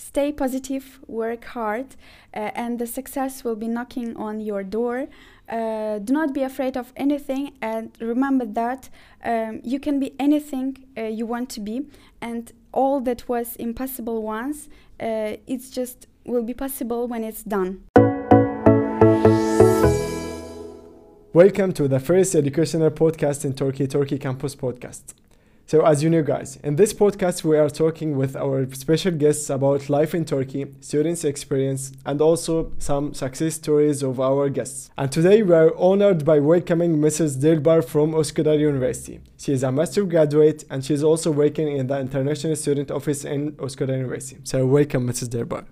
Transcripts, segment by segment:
stay positive, work hard, uh, and the success will be knocking on your door. Uh, do not be afraid of anything, and remember that um, you can be anything uh, you want to be, and all that was impossible once, uh, it's just will be possible when it's done. Welcome to the first educational podcast in Turkey, Turkey Campus Podcast. So, as you know, guys, in this podcast, we are talking with our special guests about life in Turkey, students' experience, and also some success stories of our guests. And today, we are honored by welcoming Mrs. Dilber from Üsküdar University. She is a master graduate and she is also working in the International Student Office in Üsküdar University. So, welcome, Mrs. Dilber.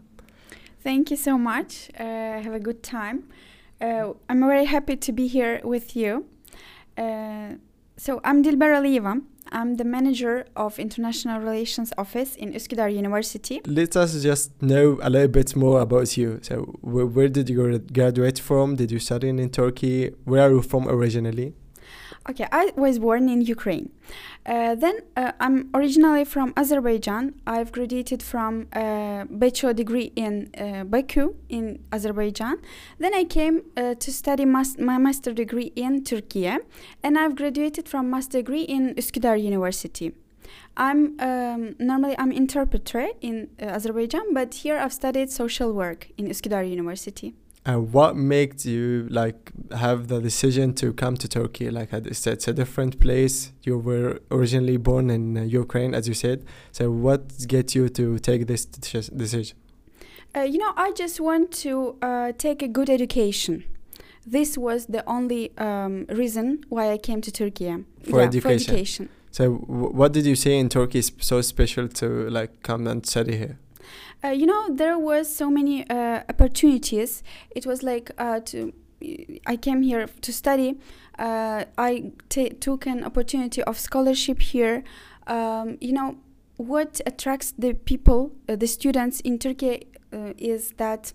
Thank you so much. Uh, have a good time. Uh, I'm very happy to be here with you. Uh, so I'm Dilber Aliyeva. I'm the manager of International Relations Office in Üsküdar University. Let us just know a little bit more about you. So, where, where did you graduate from? Did you study in Turkey? Where are you from originally? Okay, I was born in Ukraine. Uh, then uh, I'm originally from Azerbaijan. I've graduated from a bachelor degree in uh, Baku in Azerbaijan. Then I came uh, to study mas- my master degree in Turkey, and I've graduated from master degree in Üsküdar University. I'm um, normally I'm interpreter in uh, Azerbaijan, but here I've studied social work in Üsküdar University. And what made you like have the decision to come to Turkey? Like it's, it's a different place. You were originally born in uh, Ukraine, as you said. So what get you to take this decision? Uh, you know, I just want to uh, take a good education. This was the only um, reason why I came to Turkey. For, yeah, education. for education. So, what did you say in Turkey is so special to like come and study here? Uh, you know, there was so many uh, opportunities. It was like uh, to. I came here to study. Uh, I took an opportunity of scholarship here. Um, you know, what attracts the people, uh, the students in Turkey, is that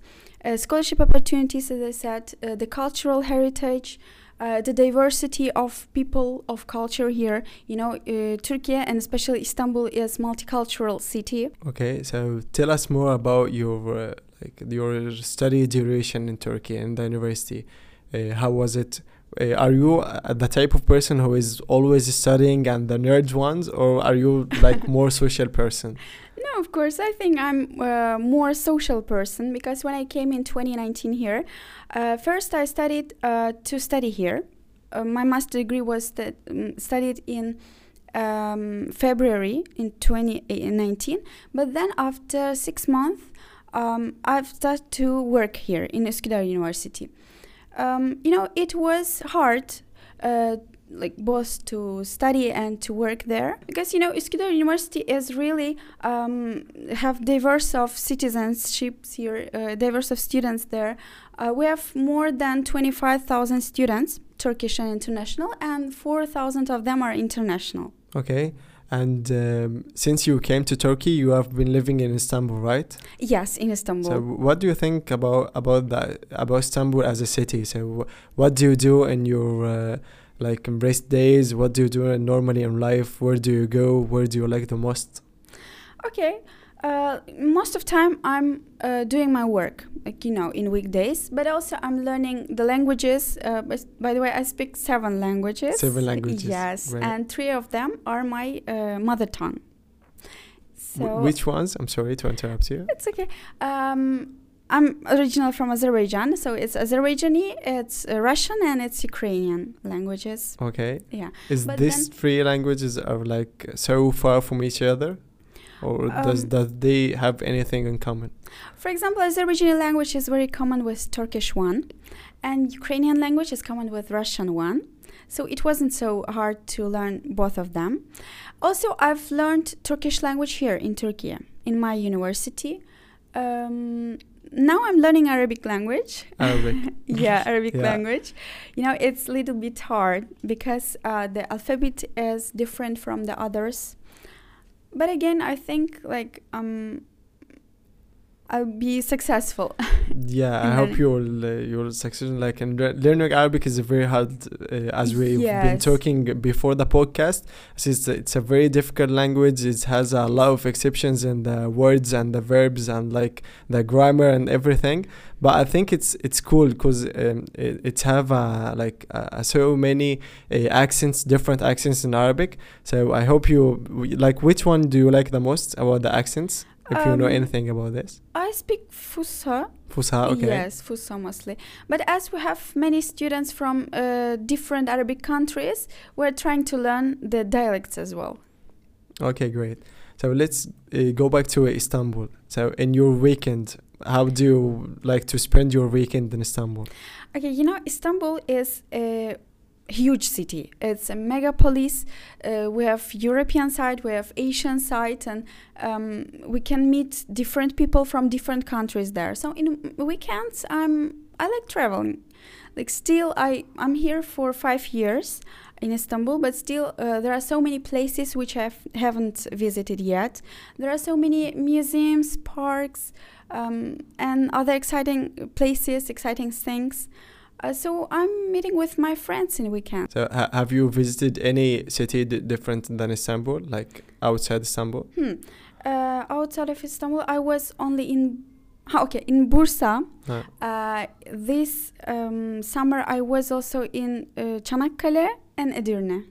scholarship opportunities, as I said, the cultural heritage, uh, the diversity of people of culture here. You know, uh, Turkey and especially Istanbul is multicultural city. Okay, so tell us more about your uh, like your study duration in Turkey and the university. Uh, how was it? Uh, are you the type of person who is always studying and the nerd ones, or are you like more social person? No, of course. I think I'm a more social person because when I came in 2019 here, uh, first I studied uh, to study here. Uh, my master degree was st- um, studied in um, February in 2019. But then after six months, um, I've started to work here in Üsküdar University. Um, you know, it was hard uh, like both to study and to work there because you know Üsküdar University is really um, have diverse of citizenships here, uh, diverse of students there. Uh, we have more than 25,000 students, Turkish and international, and 4,000 of them are international. Okay. And um, since you came to Turkey, you have been living in Istanbul, right? Yes, in Istanbul. So, what do you think about about that about Istanbul as a city? So, what do you do in your uh, like rest days what do you do normally in life? Where do you go? Where do you like the most? Okay uh, most of time i'm uh, doing my work like you know in weekdays but also i'm learning the languages uh, by the way i speak seven languages. Seven languages yes right. and three of them are my uh, mother tongue. So which ones? I'm sorry to interrupt you. It's okay. Um, I'm original from Azerbaijan, so it's Azerbaijani, it's uh, Russian, and it's Ukrainian languages. Okay. Yeah. Is but these three languages are like so far from each other, or um, does that they have anything in common? For example, Azerbaijani language is very common with Turkish one, and Ukrainian language is common with Russian one. So it wasn't so hard to learn both of them. Also, I've learned Turkish language here in Turkey in my university. Um, now I'm learning Arabic language. Arabic. yeah, Arabic yeah. language. You know, it's a little bit hard because uh, the alphabet is different from the others. But again, I think like um, I'll be successful. yeah i hope you'll uh, you'll succeed like and learning arabic is very hard uh, as we've been talking before the podcast. Since it's a very difficult language. It has a lot of exceptions in the words and the verbs and like the grammar and everything. But i think it's it's cool because um, it, it's have uh, like uh, so many uh, accents different accents in arabic. So i hope you like which one do you like the most about the accents if you know Um, anything about this I speak Fusa. Fusa, okay Yes, Fusa mostly. But as we have many students from uh, different Arabic countries, we're trying to learn the dialects as well. Okay, great. So let's uh, go back to Istanbul. So in your weekend, how do you like to spend your weekend in Istanbul? Okay, you know, Istanbul is a huge city. It's a megapolis. Uh, we have European side, we have Asian side, and um, we can meet different people from different countries there. So in weekends, I'm I like traveling. Like still, I I'm here for five years in Istanbul, but still uh, there are so many places which I haven't visited yet. There are so many museums, parks, um, and other exciting places, exciting things. Uh, so I'm meeting with my friends in weekend. So ha- have you visited any city different than Istanbul, like outside Istanbul? Hmm. Uh, outside of Istanbul, I was only in. ah, Okay, in Bursa. Uh, Uh, this um, summer, I was also in uh, Çanakkale and Edirne.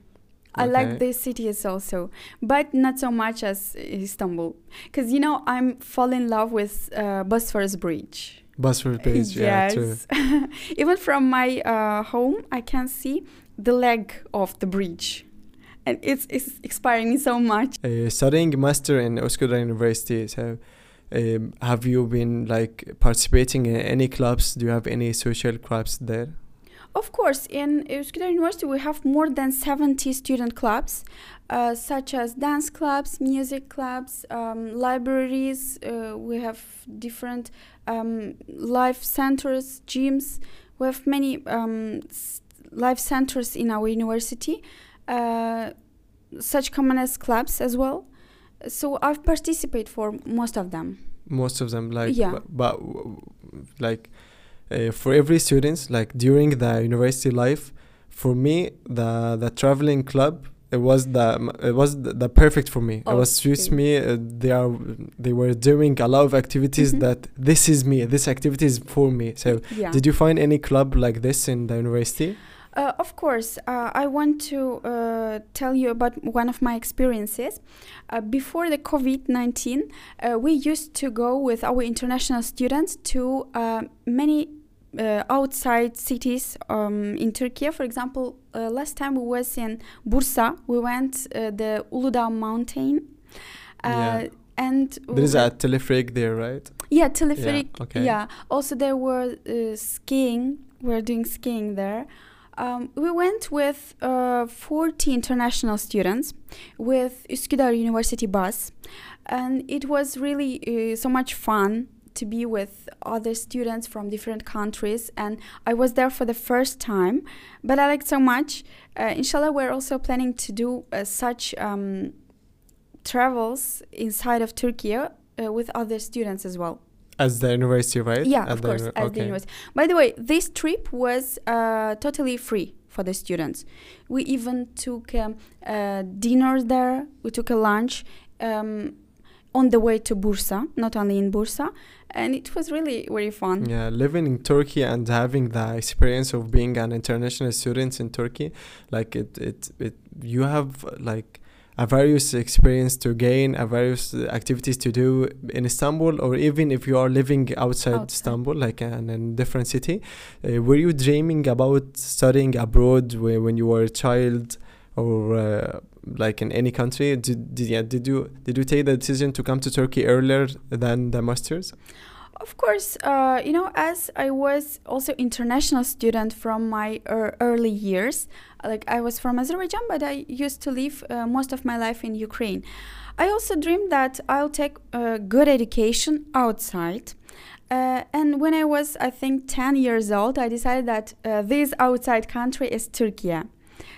I like these cities also, but not so much as Istanbul, because you know I'm fall in love with uh, Bosphorus Bridge. Bosphorus Bridge, yeah, true. Even from my uh, home, I can see the leg of the bridge, and it's it's inspiring me so much. Uh, studying master in Üsküdar University. So, um, have you been like participating in any clubs? Do you have any social clubs there? Of course, in Üsküdar University, we have more than 70 student clubs, uh, such as dance clubs, music clubs, um, libraries. Uh, we have different um, life centers, gyms. We have many um, life centers in our university, uh, such common as clubs as well. So I've participated for most of them. most of them like Yeah. but, but like uh, for every students like during the university life for me the the traveling club it was the it was the, the perfect for me it was suits Okay. me uh, they are they were doing a lot of activities Mhm. that this is me this activity is for me so Yeah. did you find any club like this in the university Uh, of course, uh, I want to uh, tell you about one of my experiences. Uh, before the COVID 19, uh, we used to go with our international students to uh, many uh, outside cities um, in Turkey. For example, uh, last time we was in Bursa, we went uh, the Uludağ mountain. Uh, Yeah. And there is a telepheric there right yeah, telepheric. okay. Yeah. Also, there were uh, skiing. We're doing skiing there. Um, we went with uh, 40 international students with Üsküdar University bus, and it was really uh, so much fun to be with other students from different countries. And I was there for the first time, but I liked so much. Uh, inshallah, we're also planning to do uh, such um, travels inside of Turkey uh, with other students as well. as the university right Yeah, At of the course, as the university. By the way, this trip was uh, totally free for the students. We even took um, uh, dinner there. We took a lunch um, on the way to Bursa, not only in Bursa, and it was really very fun. Yeah, living in Turkey and having the experience of being an international student in Turkey, like it, it, it you have like a various experience to gain, a various activities to do in Istanbul, or even if you are living outside, Outside. Istanbul, like in a different city. Uh, were you dreaming about studying abroad whe- when you were a child, or uh, like in any country? Did, did yeah, did you did you take the decision to come to Turkey earlier than the masters? Of course, uh, you know, as I was also international student from my ear early years, like I was from Azerbaijan, but I used to live uh, most of my life in Ukraine. I also dreamed that I'll take a good education outside. Uh, and when I was, I think, 10 years old, I decided that uh, this outside country is Turkey.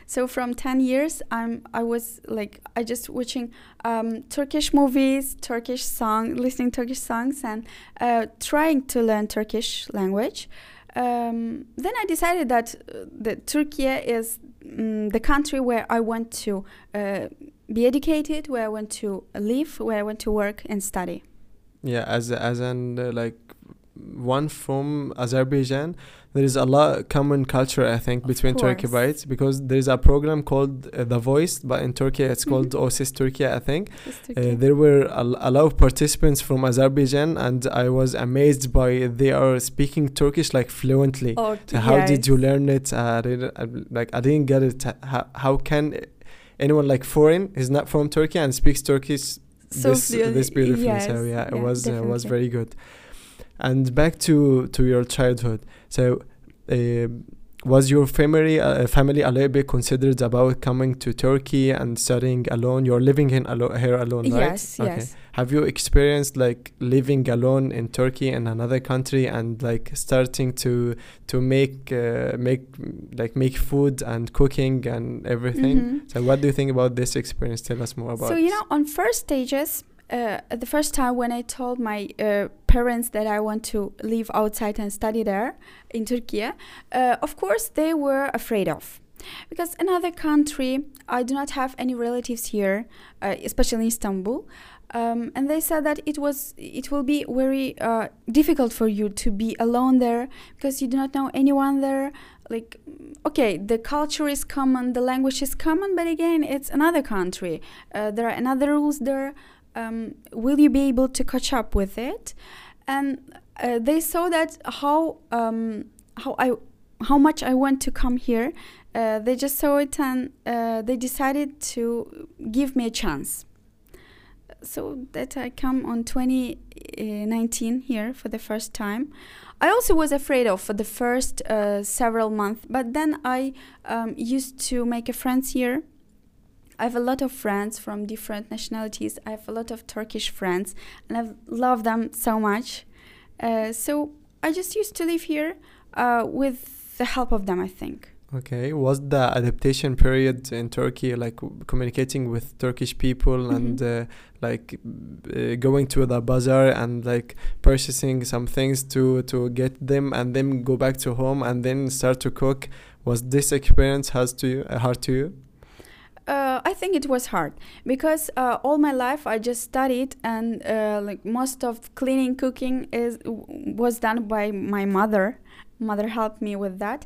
So from 10 years, I'm I was like I just watching um, Turkish movies, Turkish song, listening Turkish songs, and uh, trying to learn Turkish language. Um, then I decided that uh, Turkey is mm, the country where I want to uh, be educated, where I want to live, where I want to work and study. Yeah, as as an uh, like one from Azerbaijan, there is a lot common culture I think Of between Turkey, course. right? Because there is a program called uh, The Voice, but in Turkey it's called. O Ses Turkey, I think. Uh, there were a, a lot of participants from Azerbaijan, and I was amazed by they are speaking Turkish like fluently. Oh, So how did you learn it? Uh, I didn't, like I didn't get it. How, how can anyone like foreign is not from Turkey and speaks Turkish So this this beautifully? yes, so yeah, it yeah, was uh, was very good. And back to to your childhood. So. Uh, was your family uh, family a little bit considered about coming to Turkey and studying alone? You're living in alo- here alone, right? Yes, yes. Have you experienced like living alone in Turkey in another country and like starting to to make uh, make like make food and cooking and everything? Mhm. So what do you think about this experience? Tell us more about. So you know, on first stages, uh, the first time when I told my uh, parents that I want to live outside and study there in Turkey, uh, of course they were afraid of. Because another country, I do not have any relatives here, uh, especially in Istanbul, um, and they said that it was it will be very uh, difficult for you to be alone there because you do not know anyone there. Like, okay, the culture is common, the language is common, but again, it's another country. Uh, there are another rules there. Um, will you be able to catch up with it? And uh, they saw that how um, how I how much I want to come here. Uh, they just saw it and uh, they decided to give me a chance. So that I come on 2019 here for the first time. I also was afraid of for the first uh, several months, but then I um, used to make a friends here. I have a lot of friends from different nationalities. I have a lot of Turkish friends, and I love them so much. Uh, so I just used to live here uh, with the help of them, I think. Okay, was the adaptation period in Turkey like communicating with Turkish people and uh, like uh, going to the bazaar and like purchasing some things to to get them and then go back to home and then start to cook? Was this experience hard to you? Uh, hard to you? Uh, I think it was hard because uh, all my life I just studied and uh, like most of cleaning, cooking is was done by my mother. Mother helped me with that.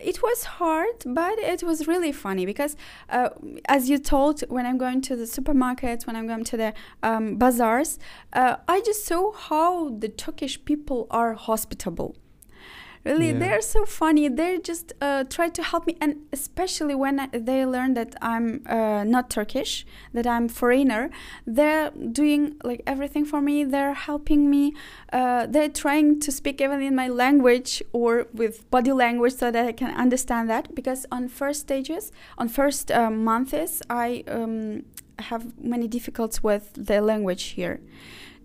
It was hard, but it was really funny because, uh, as you told, when I'm going to the supermarkets, when I'm going to the um, bazaars, uh, I just saw how the Turkish people are hospitable. Really, Yeah. they're so funny. They just uh, try to help me, and especially when I- they learn that I'm uh, not Turkish, that I'm foreigner, they're doing like everything for me. They're helping me. Uh, they're trying to speak even in my language or with body language so that I can understand that. Because on first stages, on first uh, months, I um, have many difficulties with the language here.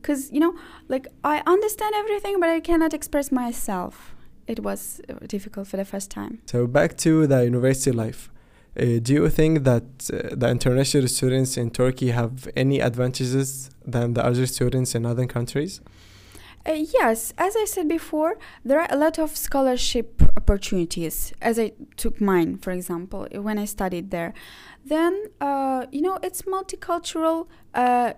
Because you know, like I understand everything, but I cannot express myself it was uh, difficult for the first time. So back to the university life. Uh, do you think that uh, the international students in Turkey have any advantages than the other students in other countries? Uh, yes, as I said before, there are a lot of scholarship opportunities. As I took mine, for example, when I studied there, then uh, you know it's multicultural uh,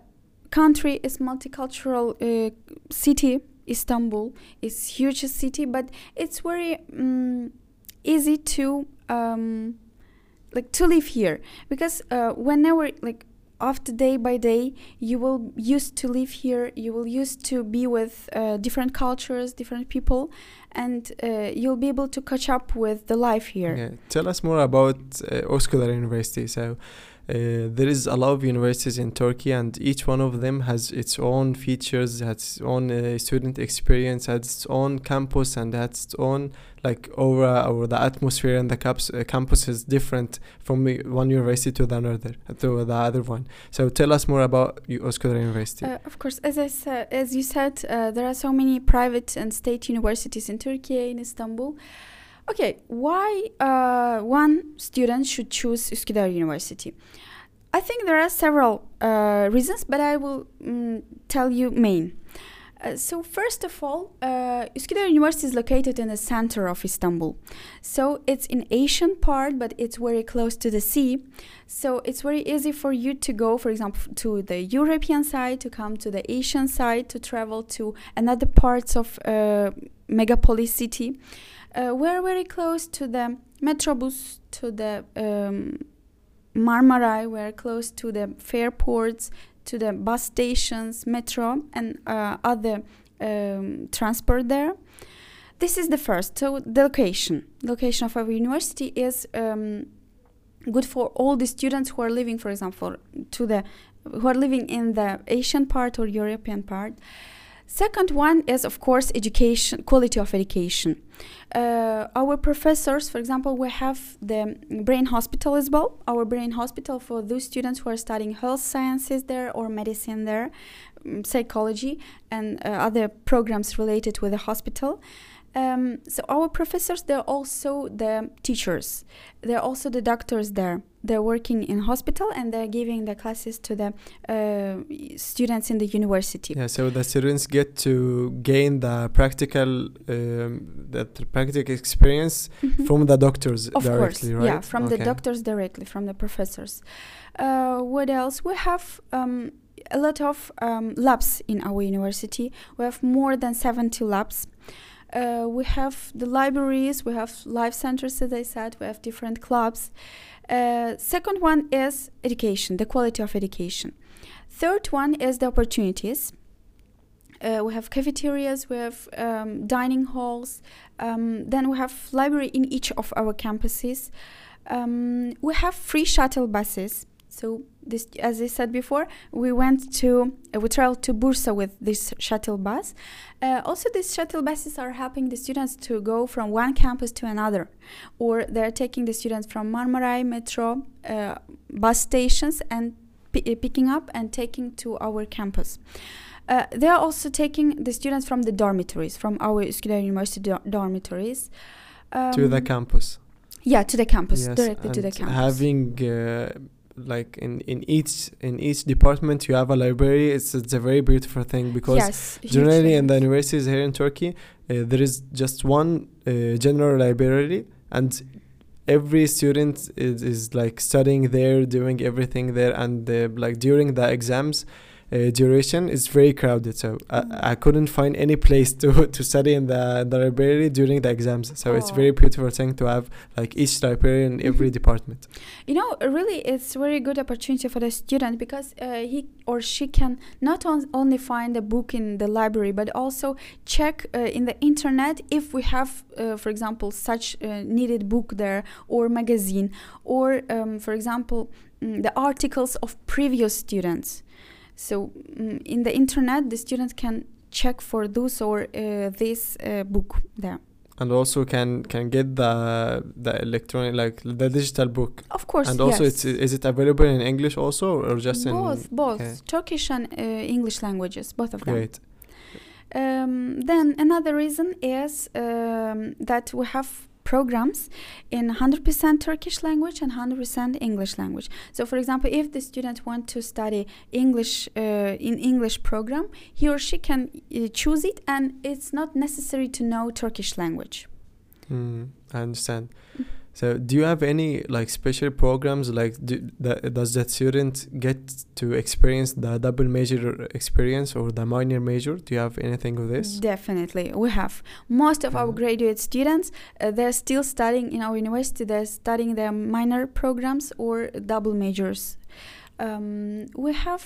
country, it's multicultural uh, city. Istanbul is huge city, but it's very um, easy to um, like to live here because uh, whenever like after day by day you will used to live here you will used to be with uh, different cultures different people and uh, you'll be able to catch up with the life here Okay. Tell us more about uh, Üsküdar University. So, there is a lot of universities in Turkey, and each one of them has its own features, has its own uh, student experience, has its own campus, and has its own like aura or the atmosphere and the caps, uh, campus is different from uh, one university to the another to the other one. So, tell us more about Üsküdar University. Uh, of course, as I said, as you said, uh, there are so many private and state universities in Turkey, in Istanbul. Okay, why uh, one student should choose Üsküdar University? I think there are several uh, reasons, but I will mm, tell you main. Uh, so first of all, uh, Üsküdar University is located in the center of Istanbul. So it's in Asian part, but it's very close to the sea. So it's very easy for you to go, for example, to the European side, to come to the Asian side, to travel to another parts of uh, megapolis city. Uh, we're very close to the Metrobus, to the um, Marmaray, we're close to the fairports, to the bus stations, metro, and uh, other um, transport there. This is the first. So the location, location of our university is um, good for all the students who are living, for example, to the who are living in the Asian part or European part. Second one is, of course, education, quality of education. Uh, our professors, for example, we have the brain hospital as well. Our brain hospital for those students who are studying health sciences there or medicine there, um, psychology, and uh, other programs related with the hospital. Um, so our professors, they're also the teachers. They're also the doctors there. They're working in hospital and they're giving the classes to the uh, students in the university. Yeah, so the students get to gain the practical, um, the practical experience Mhm. from the doctors of directly, course, right? yeah, from the doctors directly, from the professors. Uh, what else? We have um, a lot of um, labs in our university. We have more than 70 labs. Uh, we have the libraries, we have life centers, as I said, we have different clubs. Uh, second one is education, the quality of education. Third one is the opportunities. Uh, we have cafeterias, we have um, dining halls, um, then we have library in each of our campuses. Um, we have free shuttle buses. So this, as I said before, we went to uh, we traveled to Bursa with this shuttle bus. Uh, also, these shuttle buses are helping the students to go from one campus to another, or they're taking the students from Marmaray Metro uh, bus stations and uh, picking up and taking to our campus. Uh, they are also taking the students from the dormitories, from our Üsküdar University dor- dormitories. to the Um, campus. Yeah, to the campus, Yes, directly to the campus. Having uh, like in, in each in each department you have a library. It's it's a very beautiful thing because yes, generally in the universities here in Turkey uh, there is just one uh, general library and every student is, is like studying there doing everything there and uh, like during the exams uh, duration is very crowded so. I, I couldn't find any place to to study in the, the library during the exams so it's Oh. very beautiful thing to have like each library in every Mhm. department You know, really, it's very good opportunity for the student because uh, he or she can not on- only find a book in the library, but also check uh, in the internet if we have, uh, for example, such uh, needed book there or magazine, or um, for example, mm, the articles of previous students. So mm, in the internet, the students can check for those or uh, this uh, book there. and also can can get the the electronic like the digital book Of course, and also yes. it's is it available in english also or just in both both okay. turkish and uh, english languages both of them great um, then another reason is um, that we have programs in 100% turkish language and 100% english language. So for example if the student want to study english uh, in english program he or she can uh, choose it and it's not necessary to know turkish language. Mm, I understand. So, do you have any like special programs? Like, do, that, does that student get to experience the double major experience or the minor major? Do you have anything of this? Definitely, we have most of our Mhm. graduate students. Uh, they're still studying in our university. They're studying their minor programs or double majors. Um, we have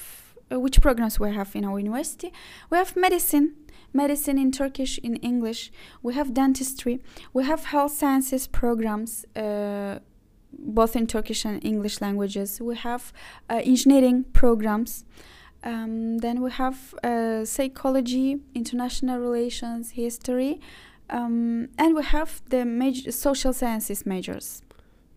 uh, which programs we have in our university? We have medicine, medicine in Turkish, in English. We have dentistry. We have health sciences programs. Uh, both in Turkish and English languages. We have uh, engineering programs. Um, then we have uh, psychology, international relations, history, um, and we have the major social sciences majors.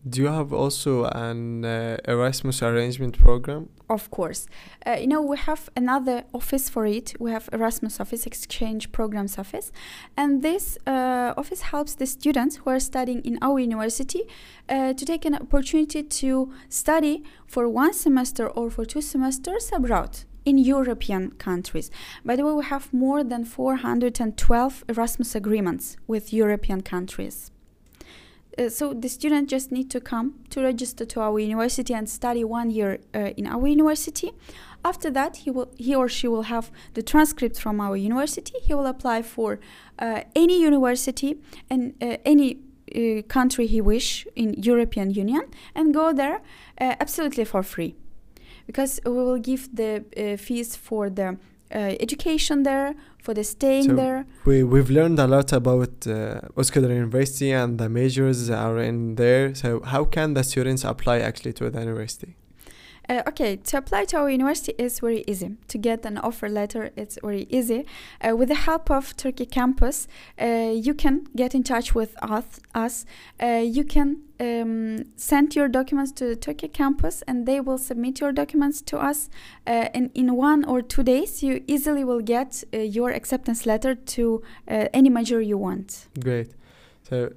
Do you have also an uh, Erasmus arrangement program? Of course. Uh, you know, we have another office for it. We have Erasmus Office, Exchange Programs Office. And this uh, office helps the students who are studying in our university uh, to take an opportunity to study for one semester or for two semesters abroad in European countries. By the way, we have more than 412 Erasmus agreements with European countries. Uh, so the student just need to come to register to our university and study one year uh, in our university. After that he will he or she will have the transcript from our university. He will apply for uh, any university and uh, any uh, country he wish in european union and go there absolutely for free. Because we will give the fees for the education there, for the staying so there. We we've learned a lot about uh, Üsküdar University and the majors are in there. So how can the students apply actually to the university? Uh, okay, to apply to our university is very easy. To get an offer letter, it's very easy. Uh, with the help of Turkey Campus, uh, you can get in touch with us. us. Uh, you can um, send your documents to the Turkey Campus, and they will submit your documents to us. Uh, and in one or two days, you easily will get uh, your acceptance letter to any major you want. Great. So,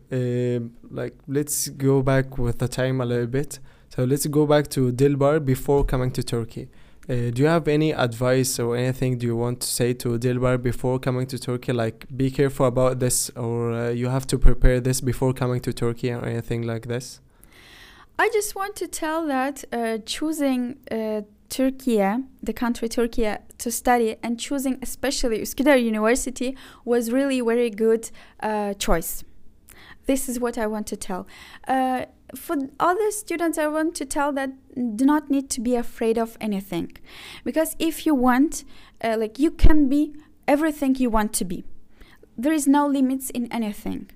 like, let's go back with the time a little bit. So let's go back to Dilber before coming to Turkey. Uh, do you have any advice or anything do you want to say to Dilber before coming to Turkey? Like, be careful about this, or uh, you have to prepare this before coming to Turkey, or anything like this? I just want to tell that uh, choosing uh, Turkey, the country Turkey, to study and choosing especially Üsküdar University was really very good uh, choice. This is what I want to tell. For other students, I want to tell that do not need to be afraid of anything, because if you want, uh, like you can be everything you want to be. There is no limits in anything.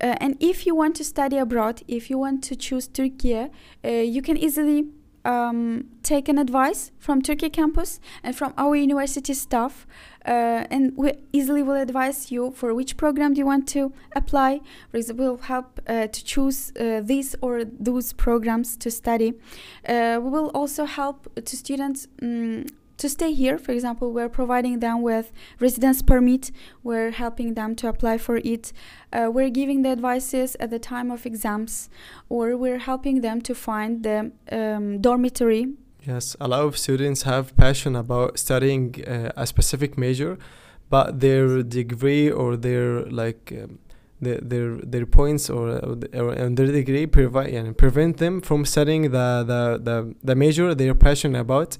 Uh, and if you want to study abroad, if you want to choose Turkey, uh, you can easily um, take an advice from Turkey campus and from our university staff, uh, and we easily will advise you for which program you want to apply. We'll help uh, to choose uh, these or those programs to study. Uh, we will also help to students. Um, to stay here. For example, we're providing them with residence permit. We're helping them to apply for it. Uh, we're giving the advices at the time of exams, or we're helping them to find the um, dormitory. Yes, a lot of students have passion about studying uh, a specific major, but their degree or their like. Um, their, their points or, or, or their degree provide and prevent them from studying the, the, the, the major they're passionate about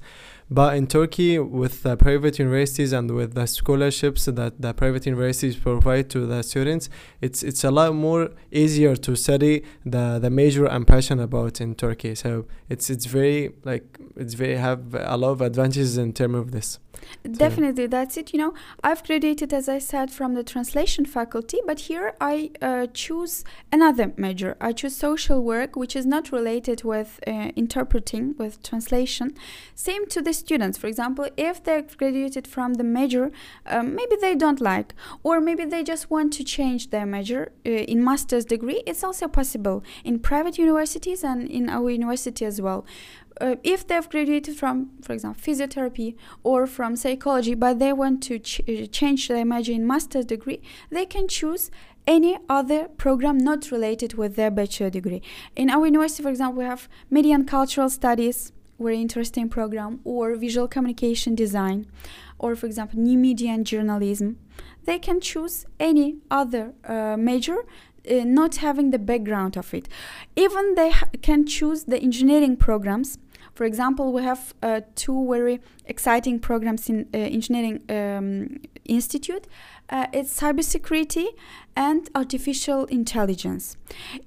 but in Turkey, with the private universities and with the scholarships that the private universities provide to the students, it's it's a lot more easier to study the, the major I'm passionate about in Turkey. So it's it's very like it's very have a lot of advantages in terms of this. Definitely, that's it. You know, I've graduated, as I said, from the translation faculty, but here I uh, choose another major. I choose social work, which is not related with uh, interpreting, with translation. Same to the students. For example, if they graduated from the major, um, maybe they don't like, or maybe they just want to change their major uh, in master's degree. It's also possible in private universities and in our university as well uh, if they've graduated from, for example, physiotherapy or from psychology, but they want to ch- uh, change their major in master's degree, they can choose any other program not related with their bachelor degree. In our university, for example, we have media and cultural studies, very interesting program, or visual communication design, or for example, new media and journalism. They can choose any other uh, major uh, not having the background of it. Even they ha- can choose the engineering programs for example, we have uh, two very exciting programs in uh, engineering um, institute. Uh, it's cybersecurity and artificial intelligence.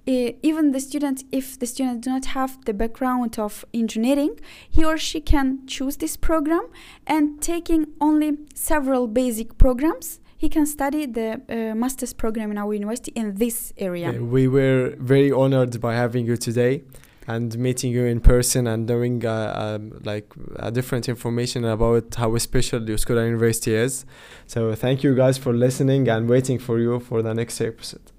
even the student, if the student do not have the background of engineering, he or she can choose this program and taking only several basic programs he can study the uh, master's program in our university in this area. we were very honored by having you today and meeting you in person and knowing uh, um, like a different information about how special the Üsküdar University is. So thank you guys for listening and waiting for you for the next episode.